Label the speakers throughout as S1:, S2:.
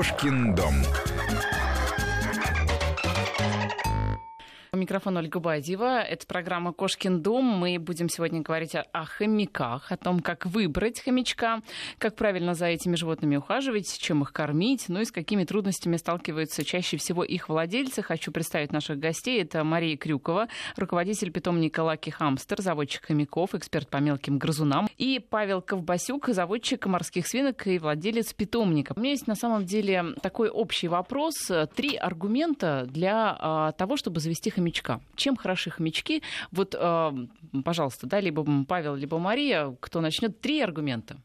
S1: Кошкин дом.
S2: Микрофона Ольга Бадьева. Это программа «Кошкин дом». Мы будем сегодня говорить о, о хомяках, о том, как выбрать хомячка, как правильно за этими животными ухаживать, чем их кормить, ну и с какими трудностями сталкиваются чаще всего их владельцы. Хочу представить наших гостей. Это Мария Крюкова, руководитель питомника Лаки Хамстер, заводчик хомяков, эксперт по мелким грызунам. И Павел Ковбасюк, заводчик морских свинок и владелец питомника. У меня есть на самом деле такой общий вопрос. Три аргумента для а, того, чтобы завести хомячка хомячка. Чем хороши хомячки? Вот, э, пожалуйста, да, либо Павел, либо Мария, кто начнет, три аргумента.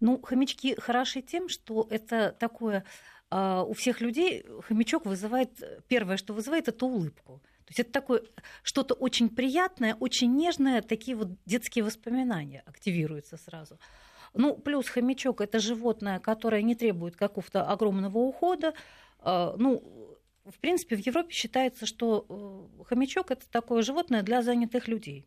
S3: Ну, хомячки хороши тем, что это такое э, у всех людей хомячок вызывает первое, что вызывает, это улыбку. То есть это такое что-то очень приятное, очень нежное, такие вот детские воспоминания активируются сразу. Ну, плюс хомячок это животное, которое не требует какого-то огромного ухода. Э, ну, в принципе, в Европе считается, что э, хомячок это такое животное для занятых людей,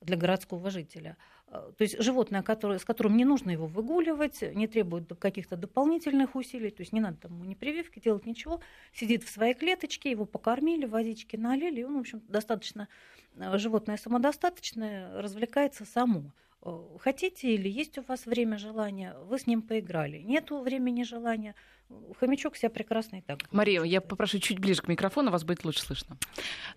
S3: для городского жителя. Э, то есть животное, которое, с которым не нужно его выгуливать, не требует каких-то дополнительных усилий, то есть не надо там ни прививки делать, ничего. Сидит в своей клеточке, его покормили, водички налили, и он, в общем, достаточно э, животное самодостаточное, развлекается само. Хотите или есть у вас время, желание, вы с ним поиграли. Нету времени, желания, хомячок себя прекрасно и так.
S2: Мария, я попрошу чуть ближе к микрофону, вас будет лучше слышно.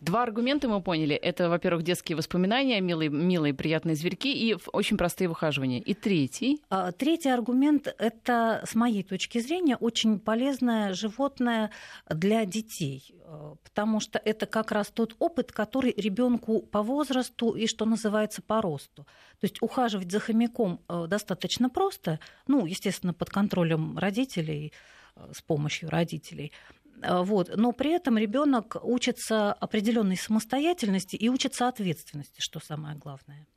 S2: Два аргумента мы поняли. Это, во-первых, детские воспоминания, милые, милые, приятные зверьки и очень простые выхаживания. И третий?
S3: А, третий аргумент – это, с моей точки зрения, очень полезное животное для детей, а, потому что это как раз тот опыт, который ребенку по возрасту и, что называется, по росту. То есть ухаживать за хомяком а, достаточно просто, ну, естественно, под контролем родителей – с помощью родителей. А, вот. Но при этом ребенок учится определенной самостоятельности и учится ответственности, что самое главное.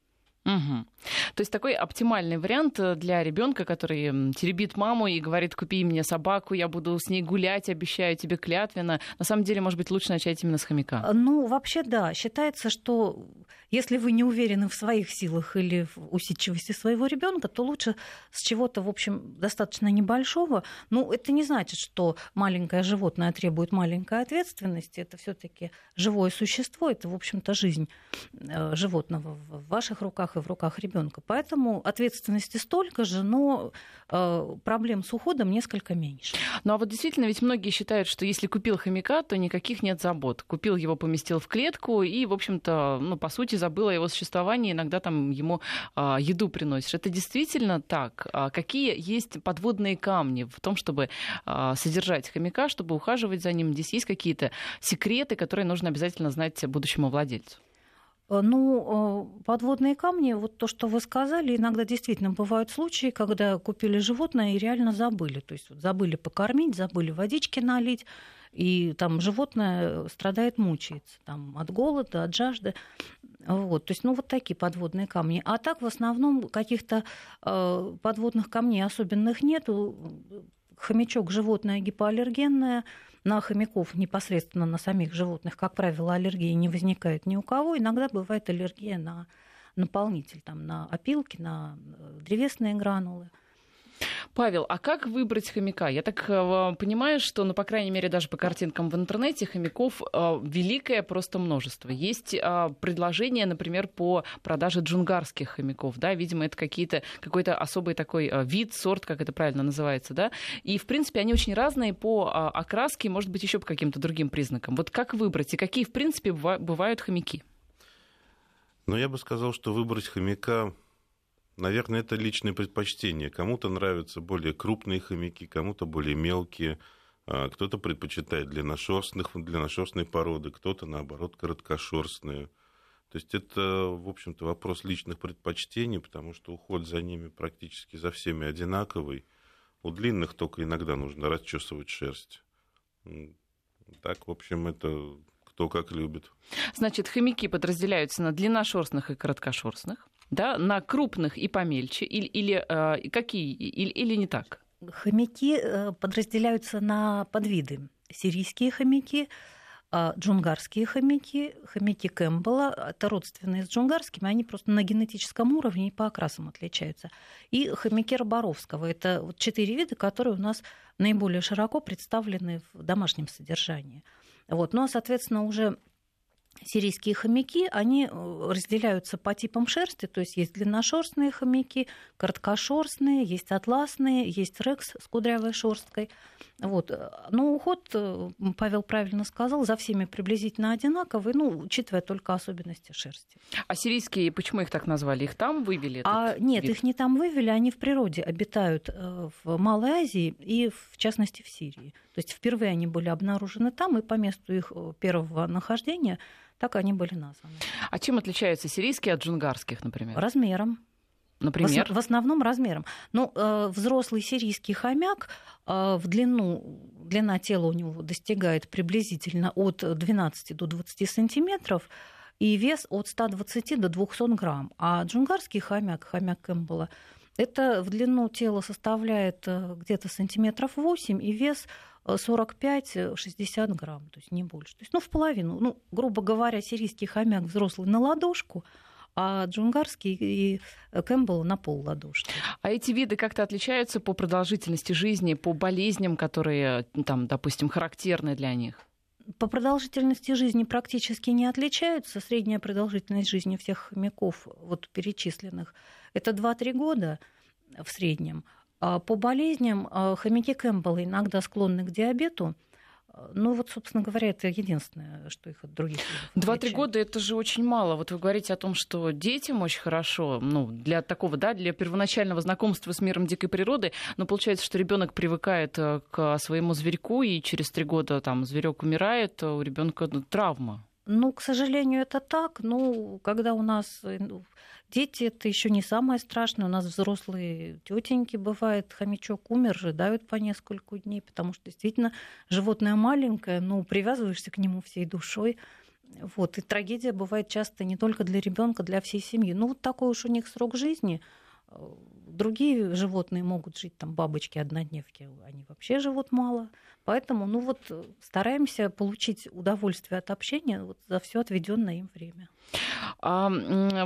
S2: Угу. То есть такой оптимальный вариант э, для ребенка, который теребит маму и говорит, купи мне собаку, я буду с ней гулять, обещаю тебе клятвенно. На самом деле, может быть, лучше начать именно с хомяка.
S3: Ну, вообще, да. Считается, что если вы не уверены в своих силах или в усидчивости своего ребенка, то лучше с чего-то, в общем, достаточно небольшого. Ну, это не значит, что маленькое животное требует маленькой ответственности. Это все-таки живое существо, это, в общем-то, жизнь э, животного в ваших руках и в руках ребенка. Поэтому ответственности столько же, но э, проблем с уходом несколько меньше.
S2: Ну а вот действительно, ведь многие считают, что если купил хомяка, то никаких нет забот. Купил его, поместил в клетку и, в общем-то, ну, по сути, забыла о его существовании, иногда там ему а, еду приносишь. Это действительно так? А какие есть подводные камни в том, чтобы а, содержать хомяка, чтобы ухаживать за ним? Здесь есть какие-то секреты, которые нужно обязательно знать будущему владельцу?
S3: Э, ну, э, подводные камни, вот то, что вы сказали, иногда действительно бывают случаи, когда купили животное и реально забыли. То есть забыли покормить, забыли водички налить, и там животное страдает, мучается там, от голода, от жажды. Вот, то есть, ну, вот такие подводные камни. А так, в основном, каких-то э, подводных камней особенных нету. Хомячок животное гипоаллергенное, на хомяков непосредственно на самих животных, как правило, аллергии не возникает ни у кого. Иногда бывает аллергия на наполнитель, там, на опилки, на э, древесные гранулы.
S2: Павел, а как выбрать хомяка? Я так э, понимаю, что, ну, по крайней мере, даже по картинкам в интернете хомяков э, великое просто множество. Есть э, предложения, например, по продаже джунгарских хомяков, да, видимо, это какие-то, какой-то особый такой вид, сорт, как это правильно называется, да, и, в принципе, они очень разные по окраске, может быть, еще по каким-то другим признакам. Вот как выбрать и какие, в принципе, бывают хомяки?
S4: Ну, я бы сказал, что выбрать хомяка Наверное, это личное предпочтение. Кому-то нравятся более крупные хомяки, кому-то более мелкие. А, кто-то предпочитает длинношерстных, длинношерстной породы, кто-то, наоборот, короткошерстные. То есть это, в общем-то, вопрос личных предпочтений, потому что уход за ними практически за всеми одинаковый. У длинных только иногда нужно расчесывать шерсть. Так, в общем, это кто как любит.
S2: Значит, хомяки подразделяются на длинношерстных и короткошерстных да, на крупных и помельче, или, или э, какие, или, или не так?
S3: Хомяки э, подразделяются на подвиды. Сирийские хомяки, а джунгарские хомяки, хомяки Кэмпбелла, это родственные с джунгарскими, они просто на генетическом уровне и по окрасам отличаются. И хомяки Роборовского, это вот четыре вида, которые у нас наиболее широко представлены в домашнем содержании. Вот. Ну, а, соответственно, уже сирийские хомяки, они э, разделяются по типам шерсти, то есть есть длинношерстные хомяки, короткошерстные, есть атласные, есть рекс с кудрявой шерсткой. Вот. Но уход, э, Павел правильно сказал, за всеми приблизительно одинаковый, ну, учитывая только особенности шерсти.
S2: А сирийские, почему их так назвали? Их там вывели?
S3: А, нет,
S2: вид?
S3: их не там вывели, они в природе обитают э, в Малой Азии и, в частности, в Сирии. То есть впервые они были обнаружены там, и по месту их первого нахождения так они были названы.
S2: А чем отличаются сирийские от джунгарских, например?
S3: Размером.
S2: Например?
S3: В, в основном размером. Ну, э, взрослый сирийский хомяк э, в длину, длина тела у него достигает приблизительно от 12 до 20 сантиметров, и вес от 120 до 200 грамм. А джунгарский хомяк, хомяк Кэмпбелла, это в длину тела составляет э, где-то сантиметров 8, и вес 45-60 грамм, то есть не больше. То есть, ну, в половину. Ну, грубо говоря, сирийский хомяк взрослый на ладошку, а джунгарский и Кэмпбелл на пол ладошки.
S2: А эти виды как-то отличаются по продолжительности жизни, по болезням, которые, там, допустим, характерны для них?
S3: По продолжительности жизни практически не отличаются. Средняя продолжительность жизни всех хомяков, вот перечисленных, это 2-3 года в среднем. А по болезням а, хомяки Кэмпбелла иногда склонны к диабету. Ну вот, собственно говоря, это единственное, что их от других.
S2: Два-три года это же очень мало. Вот вы говорите о том, что детям очень хорошо, ну, для такого, да, для первоначального знакомства с миром дикой природы, но получается, что ребенок привыкает э, к своему зверьку, и через три года там зверек умирает, у ребенка ну, травма.
S3: Ну, к сожалению, это так. Ну, когда у нас э, ну, дети, это еще не самое страшное. У нас взрослые тетеньки бывает, хомячок умер, рыдают по несколько дней, потому что действительно животное маленькое, ну, привязываешься к нему всей душой. Вот. И трагедия бывает часто не только для ребенка, для всей семьи. Ну, вот такой уж у них срок жизни. Другие животные могут жить, там бабочки, однодневки, они вообще живут мало. Поэтому, ну вот, стараемся получить удовольствие от общения вот за все отведенное им время.
S2: А,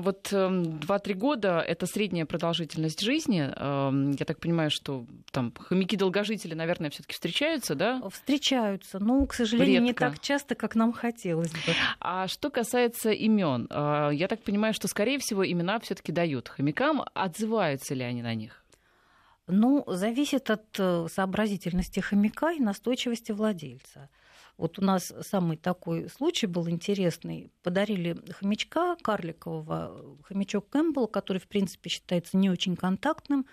S2: вот 2-3 эм, года – это средняя продолжительность жизни. Эм, я так понимаю, что там хомяки-долгожители, наверное, все таки встречаются, да?
S3: Встречаются, но, к сожалению, Редко. не так часто, как нам хотелось бы.
S2: А что касается имен, э, я так понимаю, что, скорее всего, имена все таки дают хомякам. Отзываются ли они на них?
S3: Ну, зависит от э, сообразительности хомяка и настойчивости владельца. Вот у нас самый такой случай был интересный. Подарили хомячка карликового, хомячок Кэмпбелл, который, в принципе, считается не очень контактным.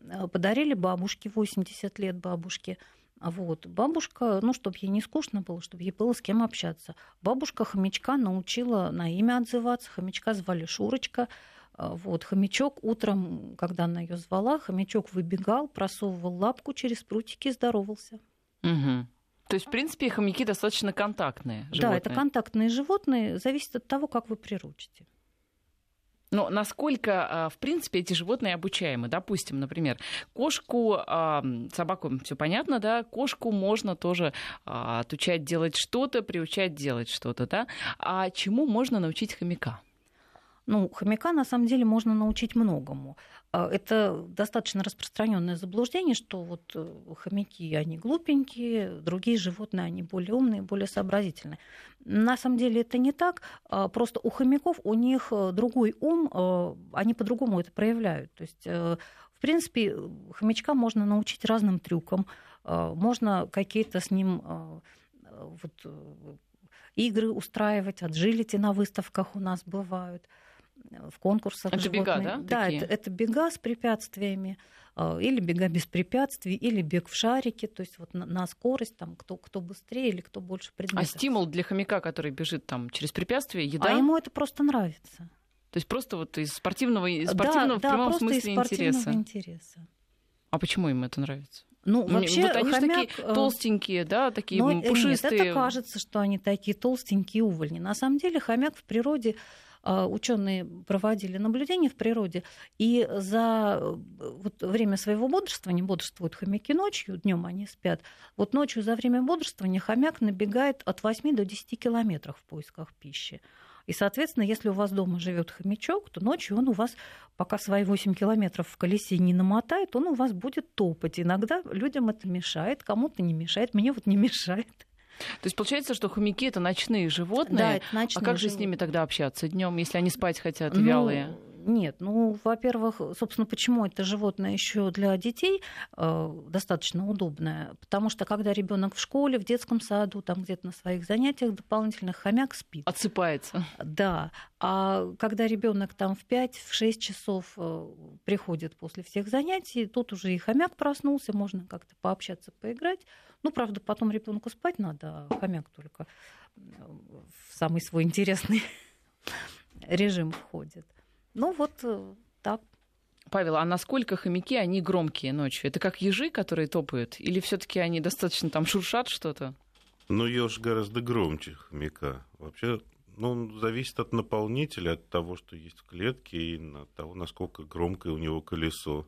S3: Э, подарили бабушке, 80 лет бабушке. Вот. Бабушка, ну, чтобы ей не скучно было, чтобы ей было с кем общаться. Бабушка хомячка научила на имя отзываться. Хомячка звали Шурочка. А, вот, хомячок утром, когда она ее звала, хомячок выбегал, просовывал лапку через прутики и здоровался.
S2: Угу. То есть, в принципе, хомяки достаточно контактные животные. Да,
S3: это контактные животные, зависит от того, как вы приручите.
S2: Но насколько, а, в принципе, эти животные обучаемы? Допустим, например, кошку, а, собаку, все понятно, да, кошку можно тоже отучать делать что-то, приучать делать что-то, да. А чему можно научить хомяка?
S3: Ну, хомяка на самом деле можно научить многому. А, это достаточно распространенное заблуждение, что вот э, хомяки, они глупенькие, другие животные, они более умные, более сообразительные. На самом деле это не так, а, просто у хомяков у них э, другой ум, э, они по-другому это проявляют. То есть, в принципе, хомячка можно научить разным трюкам, можно какие-то с ним вот, игры устраивать, отжилите на выставках у нас бывают в конкурсах.
S2: Это животные. бега, да?
S3: Да, это, это бега с препятствиями, а, или бега без препятствий, или бег в шарике, то есть вот на, на скорость, там, кто, кто быстрее или кто больше предметов.
S2: А стимул для хомяка, который бежит там через препятствия, еда?
S3: А ему это просто нравится.
S2: То есть просто вот из спортивного, из спортивного да, в прямом
S3: да,
S2: смысле
S3: из
S2: интереса.
S3: интереса.
S2: А почему им это нравится?
S3: Ну, вообще,
S2: вот они хомяк... такие э, толстенькие, да, такие но, пушистые.
S3: Нет, это кажется, что они такие толстенькие увольни. На самом деле хомяк в природе ученые проводили наблюдения в природе, и за вот время своего бодрствования, бодрствуют хомяки ночью, днем они спят, вот ночью за время бодрствования хомяк набегает от 8 до 10 километров в поисках пищи. И, соответственно, если у вас дома живет хомячок, то ночью он у вас, пока свои 8 километров в колесе не намотает, он у вас будет топать. Иногда людям это мешает, кому-то не мешает, мне вот не мешает.
S2: То есть получается, что хомяки это ночные животные.
S3: Да, это ночные
S2: а как же
S3: животные.
S2: с ними тогда общаться днем, если они спать хотят
S3: Ну,
S2: вялые?
S3: Нет, ну, во-первых, собственно, почему это животное еще для детей э, достаточно удобное? Потому что когда ребенок в школе, в детском саду, там где-то на своих занятиях дополнительных хомяк спит.
S2: Отсыпается.
S3: Да, а когда ребенок там в 5-6 часов э, приходит после всех занятий, тут уже и хомяк проснулся, можно как-то пообщаться, поиграть. Ну, правда, потом ребенку спать надо, а хомяк только в самый свой интересный режим входит. Ну, вот э, так.
S2: Павел, а насколько хомяки, они громкие ночью? Это как ежи, которые топают? Или все таки они достаточно там шуршат что-то?
S4: Ну, еж гораздо громче хомяка. Вообще, ну, зависит от наполнителя, от того, что есть в клетке, и от того, насколько громкое у него колесо.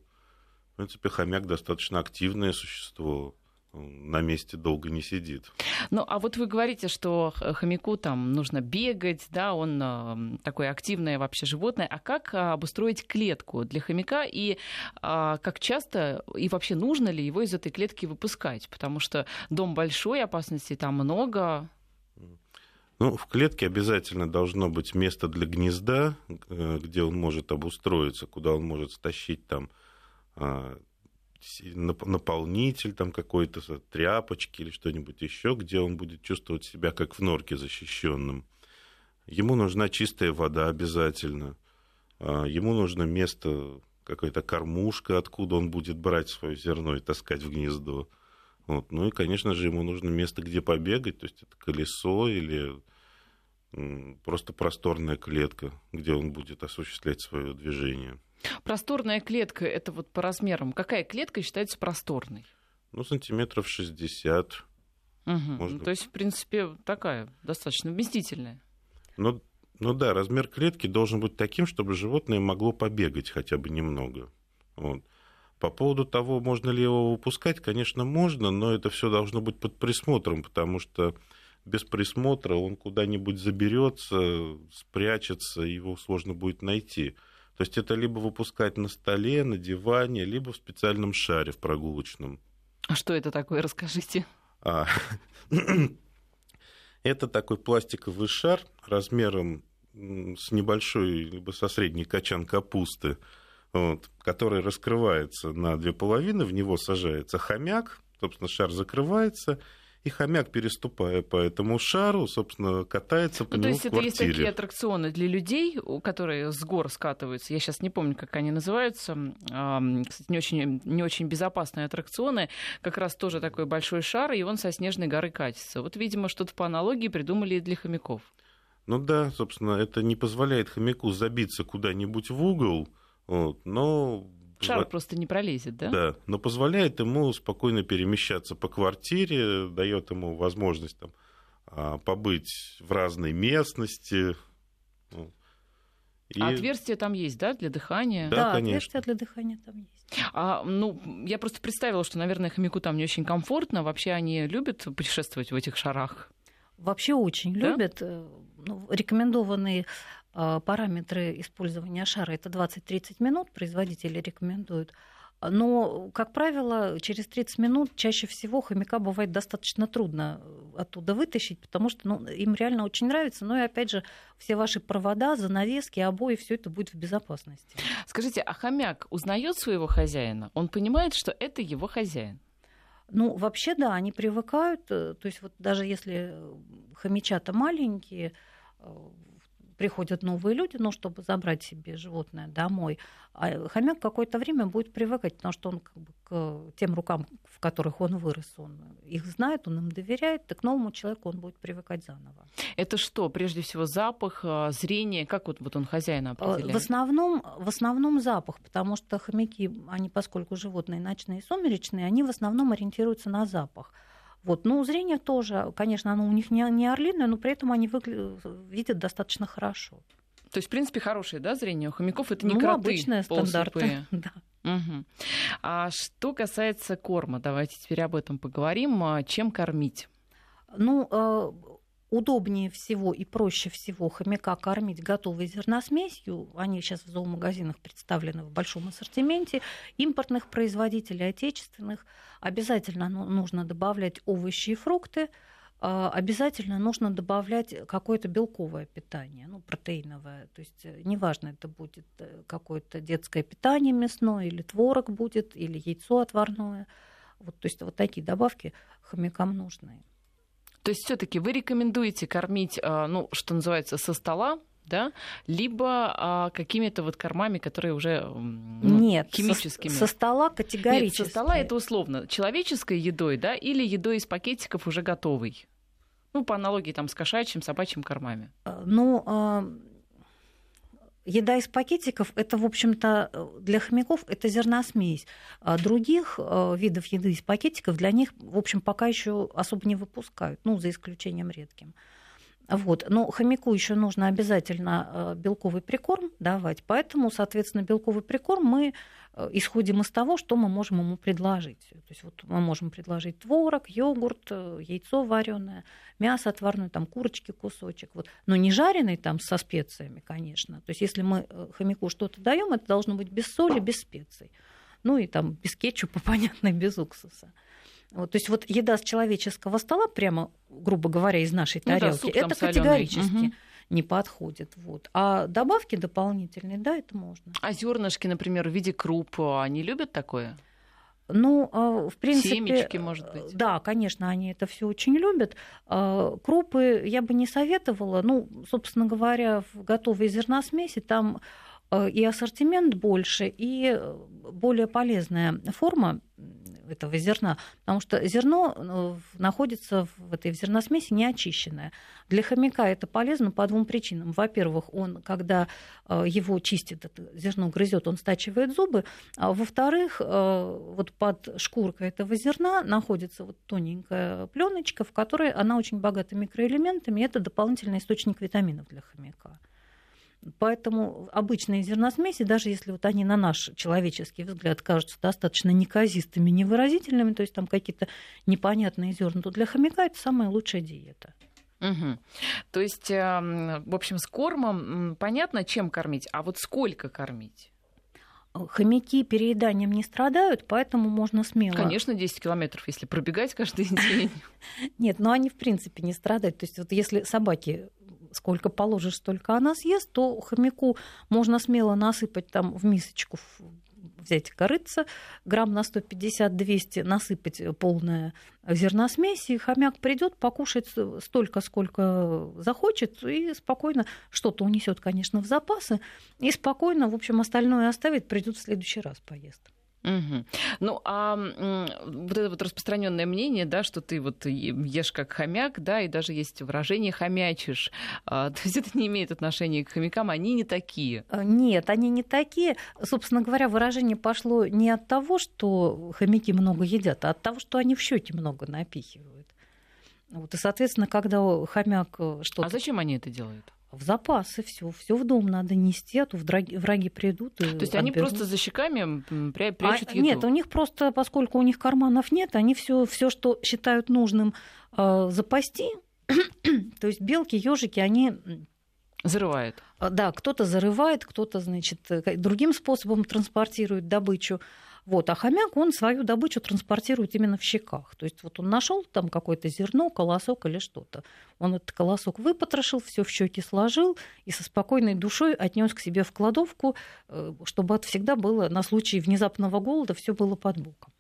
S4: В принципе, хомяк достаточно активное существо. На месте долго не сидит.
S2: Ну, а вот вы говорите, что хомяку там нужно бегать, да, он э, такое активное вообще животное. А как а, обустроить клетку для хомяка и а, как часто и вообще нужно ли его из этой клетки выпускать? Потому что дом большой, опасностей там много.
S4: Ну, в клетке обязательно должно быть место для гнезда, э, где он может обустроиться, куда он может стащить там а, наполнитель там какой-то, тряпочки или что-нибудь еще, где он будет чувствовать себя как в норке защищенным. Ему нужна чистая вода обязательно. А, Ему нужно место, какая-то кормушка, откуда он будет брать свое зерно и таскать в гнездо. Вот. Ну и, конечно же, ему нужно место, где побегать, то есть это колесо или просто просторная клетка, где он будет осуществлять свое движение.
S2: Просторная клетка это вот по размерам. Какая клетка считается просторной?
S4: Ну, сантиметров 60.
S2: Мгм.
S4: Можно.
S2: Ну, То есть, в принципе, такая достаточно вместительная.
S4: Ну, ну да, размер клетки должен быть таким, чтобы животное могло побегать хотя бы немного. Вот. По поводу того, можно ли его выпускать, конечно, можно, но это все должно быть под присмотром, потому что без присмотра он куда-нибудь заберется, спрячется, его сложно будет найти. То есть это либо выпускать на столе, на диване, либо в специальном шаре в прогулочном.
S2: А что это такое, расскажите?
S4: А, Это такой пластиковый шар размером с небольшой, либо со средней качан капусты, вот, который раскрывается на две половины, в него сажается хомяк, собственно, шар закрывается, и хомяк, переступая по этому шару, собственно, катается по
S2: Ну, то
S4: нему
S2: есть
S4: в
S2: это есть
S4: квартире.
S2: такие аттракционы для людей, которые с гор скатываются. Я сейчас не помню, как они называются. Кстати, не очень, не очень безопасные аттракционы. Как раз тоже такой большой шар, и он со снежной горы катится. Вот, видимо, что-то по аналогии придумали и для хомяков.
S4: Ну да, собственно, это не позволяет хомяку забиться куда-нибудь в угол, вот, но...
S2: Шар просто не пролезет, да?
S4: Да, но позволяет ему спокойно перемещаться по квартире, дает ему возможность там, а, побыть в разной местности. Ну, и-
S2: А отверстие там есть, да, для дыхания?
S4: Да,
S3: Да,
S4: конечно.
S3: отверстие для дыхания там есть.
S2: А, ну, я просто представила, что, наверное, хомяку там не очень комфортно. Вообще они любят путешествовать в этих шарах.
S3: Вообще очень
S2: Да?
S3: любят. Э, ну, рекомендованные э, параметры использования шара это 20-30 минут, производители рекомендуют. Но, как правило, через 30 минут чаще всего хомяка бывает достаточно трудно э, оттуда вытащить, потому что ну, им реально очень нравится. Ну и опять же, все ваши провода, занавески, обои, все это будет в безопасности.
S2: Скажите, а хомяк узнает своего хозяина? Он понимает, что это его хозяин?
S3: Ну, вообще, да, они привыкают. э, То есть вот даже если э, хомячата маленькие, приходят новые люди, ну, чтобы забрать себе животное домой, а хомяк какое-то время будет привыкать, потому что он как бы к тем рукам, в которых он вырос, он их знает, он им доверяет, и к новому человеку он будет привыкать заново.
S2: Это что, прежде всего, запах, а, зрение? Как вот, вот он хозяина
S3: Э,
S2: определяет?
S3: В основном, в основном запах, потому что хомяки, они, поскольку животные ночные и сумеречные, они в основном ориентируются на запах. Вот. Ну, зрение тоже, конечно, оно у них не, не орлиное, но при этом они выгля- видят достаточно хорошо.
S2: То есть, в принципе, хорошее, да, зрение у хомяков? Это не
S3: ну,
S2: кроты
S3: обычное, стандартное. Да.
S2: Угу. А что касается корма, давайте теперь об этом поговорим. А чем кормить?
S3: Ну, э, удобнее всего и проще всего хомяка кормить готовой зерносмесью. Они сейчас в зоомагазинах представлены в большом ассортименте. Импортных производителей, отечественных. Обязательно нужно добавлять овощи и фрукты. А, обязательно нужно добавлять какое-то белковое питание, ну, протеиновое. То есть э, неважно, это будет э, какое-то детское питание мясное, или творог будет, или яйцо отварное. Вот, то есть вот такие добавки хомякам нужны.
S2: То есть все-таки вы рекомендуете кормить, а, ну, что называется, со стола, да, либо а, какими-то вот кормами, которые уже ну,
S3: Нет,
S2: химическими.
S3: Со, со стола категорически.
S2: Нет, со стола это условно человеческой едой, да, или едой из пакетиков уже готовой. Ну, по аналогии там с кошачьим, собачьим кормами.
S3: А, ну, а, еда из пакетиков это, в общем-то, для хомяков это зерносмесь. А других видов еды из пакетиков для них, в общем, пока еще особо не выпускают, ну, за исключением редким. Вот. Но хомяку еще нужно обязательно э, белковый прикорм давать, поэтому, соответственно, белковый прикорм мы э, исходим из того, что мы можем ему предложить. То есть вот мы можем предложить творог, йогурт, э, яйцо вареное, мясо отварное, там курочки кусочек. Вот. Но не жареный там со специями, конечно. То есть если мы хомяку что-то даем, это должно быть без соли, без специй. Ну и там без кетчупа, понятно, без уксуса. Вот, то есть вот еда с человеческого стола, прямо, грубо говоря, из нашей тарелки, ну, да, это категорически угу. Не подходит. Вот. А добавки дополнительные, да, это можно.
S2: А зернышки, например, в виде круп, они любят такое?
S3: Ну, а, в принципе...
S2: Семечки, может быть.
S3: Да, конечно, они это все очень любят. А, крупы я бы не советовала. Ну, собственно говоря, в готовой зерносмеси там и ассортимент больше, и более полезная форма этого зерна, потому что зерно э, находится в этой зерносмеси неочищенное. Для хомяка это полезно по двум причинам. Во-первых, он, когда э, его чистит, это зерно грызет, он стачивает зубы. А во-вторых, э, вот под шкуркой этого зерна находится вот тоненькая пленочка, в которой она очень богата микроэлементами, и это дополнительный источник витаминов для хомяка. Поэтому обычные зерносмеси, даже если вот они на наш человеческий взгляд кажутся достаточно неказистыми, невыразительными, то есть там какие-то непонятные зерна, то для хомяка это самая лучшая диета.
S2: Угу. То есть, эм, в общем, с кормом понятно, чем кормить, а вот сколько кормить?
S3: Хомяки перееданием не страдают, поэтому можно смело.
S2: Конечно, 10 километров, если пробегать каждый день.
S3: Нет, но они в принципе не страдают. То есть вот если собаки сколько положишь, столько она съест, то хомяку можно смело насыпать там в мисочку взять корыца, грамм на 150-200 насыпать полное зерносмесь, и хомяк придет покушать столько, сколько захочет, и спокойно что-то унесет, конечно, в запасы, и спокойно, в общем, остальное оставит, придет в следующий раз поест.
S2: Угу. Ну, а вот это вот распространенное мнение, да, что ты вот ешь как хомяк, да, и даже есть выражение хомячишь. А, то есть это не имеет отношения к хомякам, они не такие.
S3: А, нет, они не такие. Собственно говоря, выражение пошло не от того, что хомяки много едят, а от того, что они в счете много напихивают. Вот, и, соответственно, когда хомяк э, что-то...
S2: А зачем они это делают?
S3: В запасы все, все в дом надо нести, а то враги, враги придут.
S2: То есть они просто за щеками прячут а, еду?
S3: Нет, у них просто, поскольку у них карманов нет, они все, все что считают нужным э, запасти, то есть белки, ежики, они
S2: Зарывают.
S3: Да, кто-то зарывает, кто-то, значит, э, другим способом транспортирует добычу. Вот, а хомяк, он свою добычу транспортирует именно в щеках. То есть вот он нашел там какое-то зерно, колосок или что-то. Он этот колосок выпотрошил, все в щеки сложил и со спокойной душой отнес к себе в кладовку, э, чтобы всегда было на случай внезапного голода все было под боком.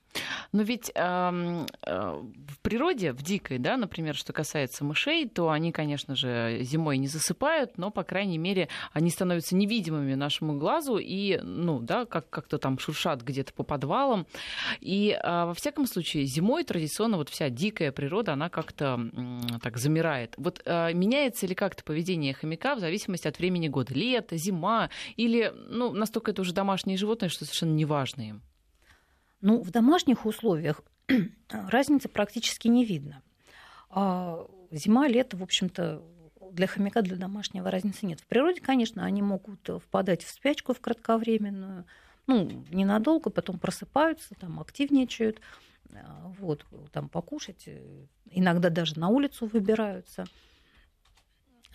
S2: Но ведь э, э, в природе, в дикой, да, например, что касается мышей, то они, конечно же, зимой не засыпают, но, по крайней мере, они становятся невидимыми нашему глазу и, ну, да, как- как-то там шуршат где-то по подвалам. И э, во всяком случае, зимой традиционно вот вся дикая природа, она как-то э, так замирает. Вот э, меняется ли как-то поведение хомяка в зависимости от времени года? Лето, зима или, ну, настолько это уже домашние животные, что совершенно не важно им?
S3: Ну, в домашних условиях разницы практически не видно. А зима, лето, в общем-то, для хомяка, для домашнего разницы нет. В природе, конечно, они могут впадать в спячку в кратковременную, ну, ненадолго, потом просыпаются, там активничают, вот, там покушать, иногда даже на улицу выбираются.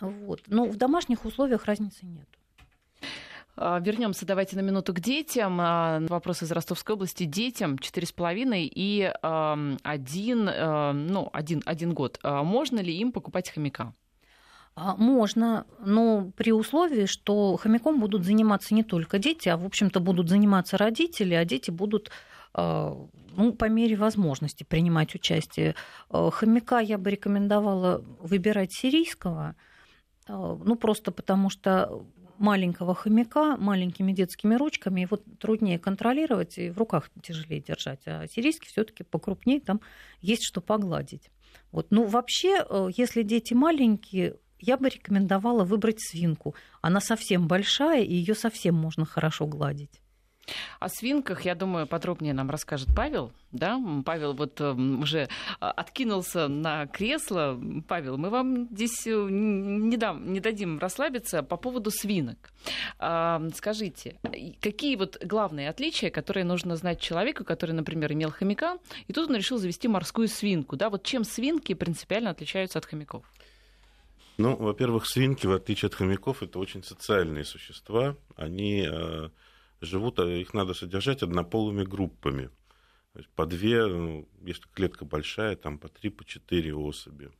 S3: Вот. Но в домашних условиях разницы нет.
S2: А, Вернемся давайте на минуту к детям. А, вопрос из Ростовской области. Детям 4,5 и один, ну, один, один год. А можно ли им покупать хомяка?
S3: Можно, но при условии, что хомяком будут заниматься не только дети, а, в общем-то, будут заниматься родители, а дети будут ну, по мере возможности принимать участие. Хомяка я бы рекомендовала выбирать сирийского, ну, просто потому что маленького хомяка маленькими детскими ручками его труднее контролировать и в руках тяжелее держать. А сирийский все-таки покрупнее, там есть что погладить. Вот. Ну, вообще, э, если дети маленькие, я бы рекомендовала выбрать свинку. Она совсем большая, и ее совсем можно хорошо гладить.
S2: О свинках, я думаю, подробнее нам расскажет Павел. Да? Павел вот эм, уже а, откинулся на кресло. Павел, мы вам здесь э, не, дам, не дадим расслабиться по поводу свинок. А, скажите, какие вот главные отличия, которые нужно знать человеку, который, например, имел хомяка, и тут он решил завести морскую свинку? Да? Вот чем свинки принципиально отличаются от хомяков?
S4: Ну, во-первых, свинки, в отличие от хомяков, это очень социальные существа. Они э, живут, а их надо содержать однополыми группами. То есть по две, ну, если клетка большая, там по три, по четыре особи.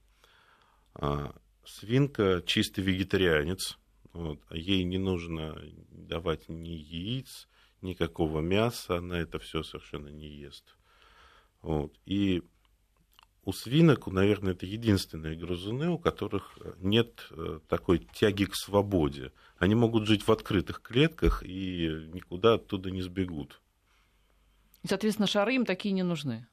S4: А свинка чистый вегетарианец. Вот, а ей не нужно давать ни яиц, никакого мяса, она это все совершенно не ест. Вот. И у свинок, наверное, это единственные грызуны, у которых нет э, такой тяги к свободе. Они могут жить в открытых клетках и никуда оттуда не сбегут.
S2: И, соответственно, шары им такие не нужны?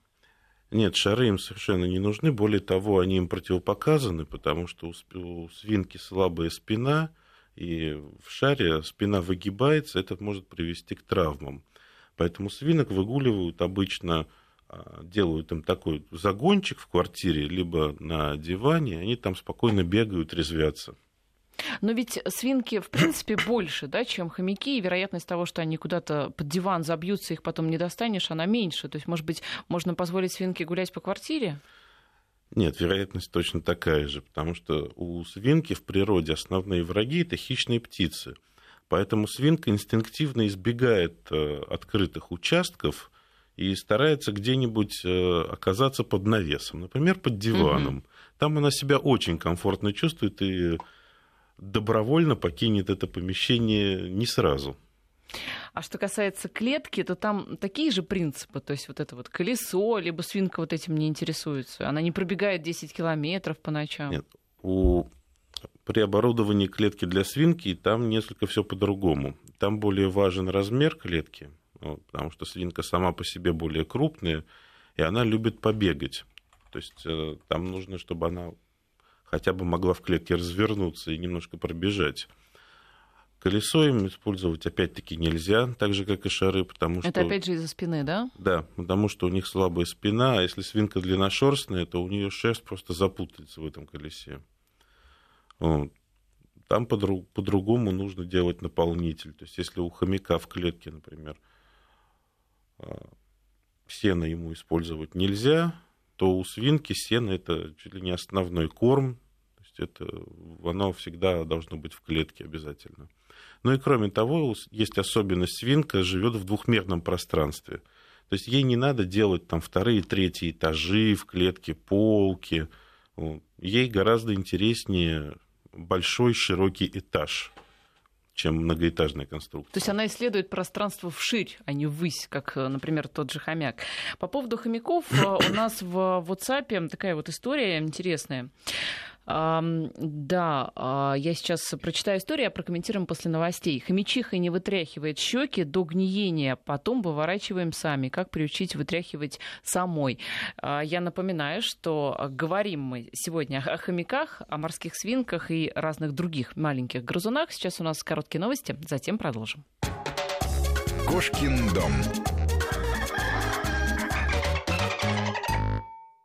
S4: Нет, шары им совершенно не нужны. Более того, они им противопоказаны, потому что у свинки слабая спина, и в шаре спина выгибается, это может привести к травмам. Поэтому свинок выгуливают обычно делают им такой загончик в квартире, либо на диване, они там спокойно бегают, резвятся.
S2: Но ведь свинки, в принципе, больше, да, чем хомяки, и вероятность того, что они куда-то под диван забьются, их потом не достанешь, она меньше. То есть, может быть, можно позволить свинке гулять по квартире?
S4: Нет, вероятность точно такая же, потому что у свинки в природе основные враги – это хищные птицы. Поэтому свинка инстинктивно избегает э, открытых участков – и старается где-нибудь э, оказаться под навесом, например, под диваном. Угу. Там она себя очень комфортно чувствует и добровольно покинет это помещение не сразу.
S2: А что касается клетки, то там такие же принципы. То есть вот это вот колесо, либо свинка вот этим не интересуется. Она не пробегает 10 километров по ночам.
S4: Нет, у... при оборудовании клетки для свинки там несколько все по-другому. Там более важен размер клетки, ну, потому что свинка сама по себе более крупная, и она любит побегать. То есть э, там нужно, чтобы она хотя бы могла в клетке развернуться и немножко пробежать. Колесо им использовать опять-таки нельзя, так же, как и шары, потому что...
S2: Это опять же из-за спины, да?
S4: Да, потому что у них слабая спина, а если свинка длинношерстная, то у нее шерсть просто запутается в этом колесе. Вот. Там по-другому нужно делать наполнитель. То есть если у хомяка в клетке, например, сено ему использовать нельзя, то у свинки сено это чуть ли не основной корм, то есть это, оно всегда должно быть в клетке обязательно. Ну и кроме того, есть особенность свинка живет в двухмерном пространстве. То есть ей не надо делать там вторые, третьи этажи в клетке, полки. Ей гораздо интереснее большой широкий этаж чем многоэтажная конструкция.
S2: То есть она исследует пространство вширь, а не ввысь, как, э, например, тот же хомяк. По поводу хомяков э, у нас в WhatsApp такая вот история интересная. Да, а, я сейчас прочитаю историю, а прокомментируем после новостей. Хомячиха не вытряхивает щеки до гниения, потом выворачиваем сами. Как приучить вытряхивать самой? А, я напоминаю, что говорим мы сегодня о хомяках, о морских свинках и разных других маленьких грызунах. Сейчас у нас короткие новости, затем продолжим.
S1: Кошкин дом.